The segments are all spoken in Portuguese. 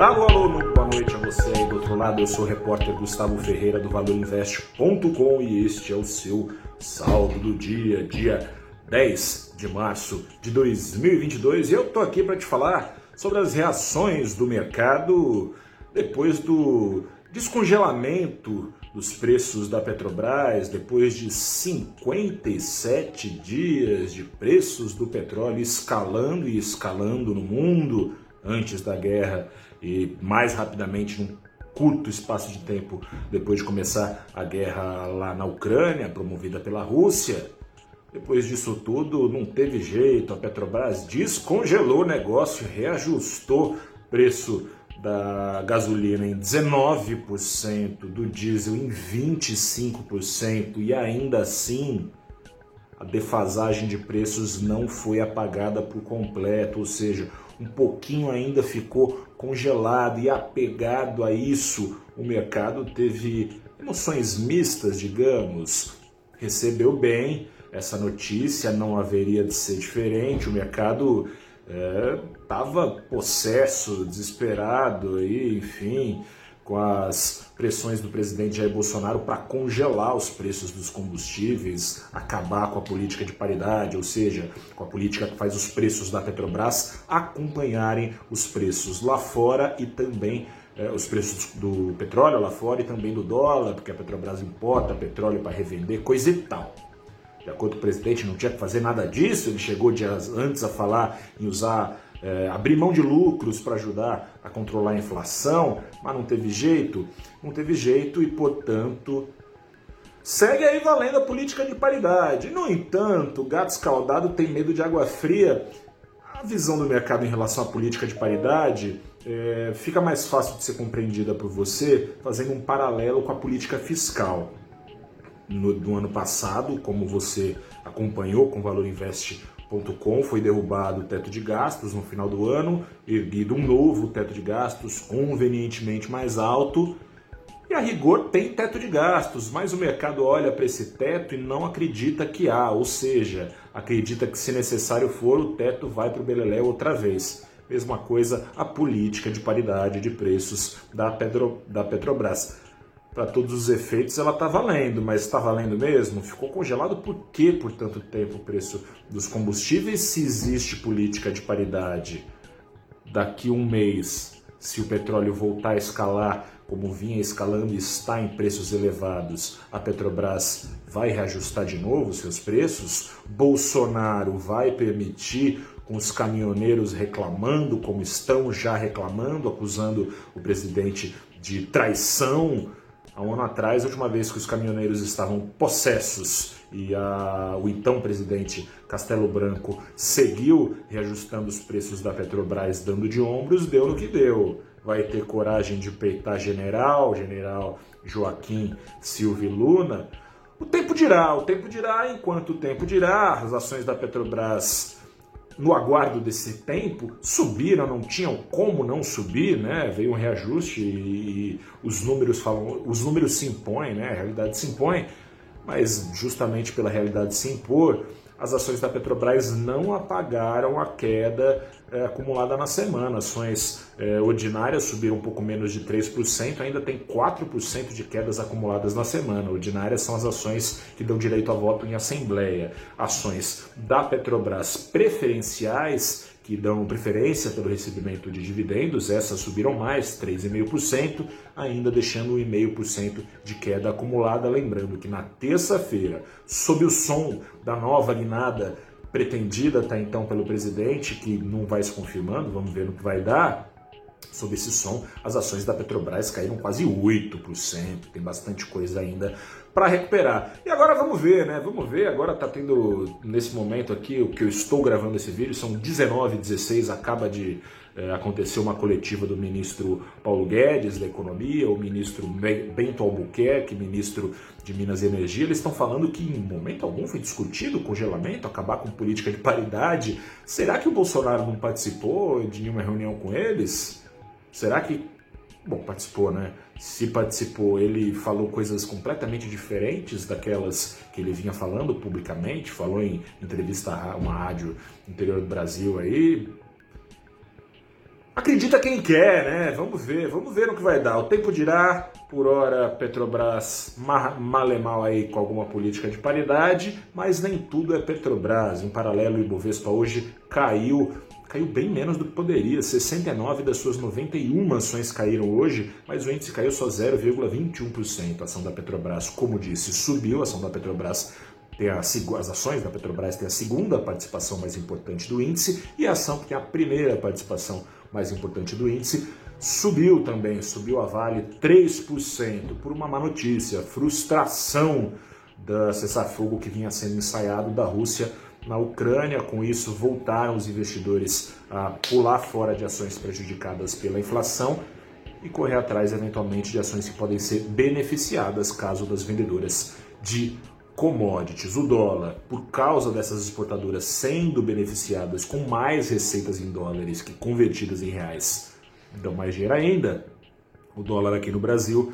Alô, alô, muito boa noite a você aí do outro lado. Eu sou o repórter Gustavo Ferreira do ValorInvest.com e este é o seu saldo do dia, dia 10 de março de 2022. E eu tô aqui para te falar sobre as reações do mercado depois do descongelamento dos preços da Petrobras, depois de 57 dias de preços do petróleo escalando e escalando no mundo antes da guerra e mais rapidamente num curto espaço de tempo depois de começar a guerra lá na Ucrânia, promovida pela Rússia. Depois disso tudo, não teve jeito, a Petrobras descongelou o negócio, reajustou preço da gasolina em 19%, do diesel em 25% e ainda assim a defasagem de preços não foi apagada por completo, ou seja, um pouquinho ainda ficou congelado e apegado a isso. O mercado teve emoções mistas, digamos. Recebeu bem essa notícia, não haveria de ser diferente. O mercado estava é, possesso, desesperado, aí, enfim, com as pressões do presidente Jair Bolsonaro para congelar os preços dos combustíveis, acabar com a política de paridade, ou seja, com a política que faz os preços da Petrobras acompanharem os preços lá fora e também é, os preços do petróleo lá fora e também do dólar, porque a Petrobras importa petróleo para revender, coisa e tal. De acordo com o presidente, não tinha que fazer nada disso. Ele chegou dias antes a falar em usar, é, abrir mão de lucros para ajudar a controlar a inflação, mas não teve jeito. Não teve jeito e, portanto, segue aí valendo a política de paridade. No entanto, gato escaldado tem medo de água fria. A visão do mercado em relação à política de paridade é, fica mais fácil de ser compreendida por você fazendo um paralelo com a política fiscal no, do ano passado, como você acompanhou com o valorinvest.com, foi derrubado o teto de gastos no final do ano, erguido um novo teto de gastos convenientemente mais alto. E a rigor tem teto de gastos, mas o mercado olha para esse teto e não acredita que há, ou seja, acredita que se necessário for, o teto vai para o Beleléu outra vez. Mesma coisa a política de paridade de preços da, Petro, da Petrobras para todos os efeitos, ela está valendo, mas está valendo mesmo? Ficou congelado por que por tanto tempo o preço dos combustíveis? Se existe política de paridade daqui um mês, se o petróleo voltar a escalar como vinha escalando e está em preços elevados, a Petrobras vai reajustar de novo seus preços? Bolsonaro vai permitir com os caminhoneiros reclamando, como estão já reclamando, acusando o presidente de traição Há um ano atrás, a última vez que os caminhoneiros estavam possessos e a, o então presidente Castelo Branco seguiu reajustando os preços da Petrobras, dando de ombros, deu no que deu. Vai ter coragem de peitar general, general Joaquim Silva Luna? O tempo dirá, o tempo dirá, enquanto o tempo dirá, as ações da Petrobras no aguardo desse tempo, subiram, não tinham como não subir, né? Veio um reajuste e, os números falam, os números se impõem, né? A realidade se impõe, mas justamente pela realidade se impor, as ações da Petrobras não apagaram a queda é, acumulada na semana. Ações é, ordinárias subiram um pouco menos de 3%, ainda tem 4% de quedas acumuladas na semana. Ordinárias são as ações que dão direito a voto em assembleia. Ações da Petrobras preferenciais que dão preferência pelo recebimento de dividendos, essas subiram mais, 3,5%, ainda deixando 1,5% de queda acumulada. Lembrando que na terça-feira, sob o som da nova guinada pretendida até então pelo presidente, que não vai se confirmando, vamos ver no que vai dar, sob esse som, as ações da Petrobras caíram quase 8%, tem bastante coisa ainda para recuperar. E agora vamos ver, né? Vamos ver, agora tá tendo nesse momento aqui, o que eu estou gravando esse vídeo, são 19 16 acaba de é, acontecer uma coletiva do ministro Paulo Guedes da Economia, o ministro Bento Albuquerque, ministro de Minas e Energia, eles estão falando que em momento algum foi discutido o congelamento, acabar com política de paridade. Será que o Bolsonaro não participou de nenhuma reunião com eles? Será que bom, participou, né? Se participou, ele falou coisas completamente diferentes daquelas que ele vinha falando publicamente, falou em entrevista a uma rádio interior do Brasil aí. Acredita quem quer, né? Vamos ver, vamos ver no que vai dar. O tempo dirá, por hora Petrobras mal e mal aí com alguma política de paridade, mas nem tudo é Petrobras. Em paralelo, o Ibovespa hoje caiu caiu bem menos do que poderia. 69 das suas 91 ações caíram hoje, mas o índice caiu só 0,21%. A ação da Petrobras, como disse, subiu. A ação da Petrobras tem a, as ações da Petrobras têm a segunda participação mais importante do índice e a ação que tem a primeira participação mais importante do índice subiu também, subiu a Vale 3% por uma má notícia, frustração da cessar-fogo que vinha sendo ensaiado da Rússia na Ucrânia. Com isso, voltaram os investidores a pular fora de ações prejudicadas pela inflação e correr atrás, eventualmente, de ações que podem ser beneficiadas caso das vendedoras de commodities, o dólar, por causa dessas exportadoras sendo beneficiadas com mais receitas em dólares que convertidas em reais, dão mais dinheiro ainda. O dólar aqui no Brasil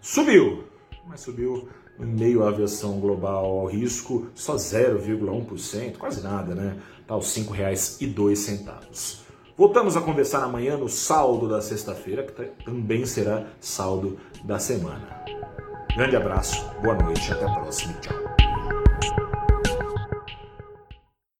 subiu, mas subiu em meio à aviação global ao risco, só 0,1%, quase nada, né? Está aos R$ 5,02. Voltamos a conversar amanhã no saldo da sexta-feira, que também será saldo da semana. Grande abraço, boa noite, até a próxima. Tchau.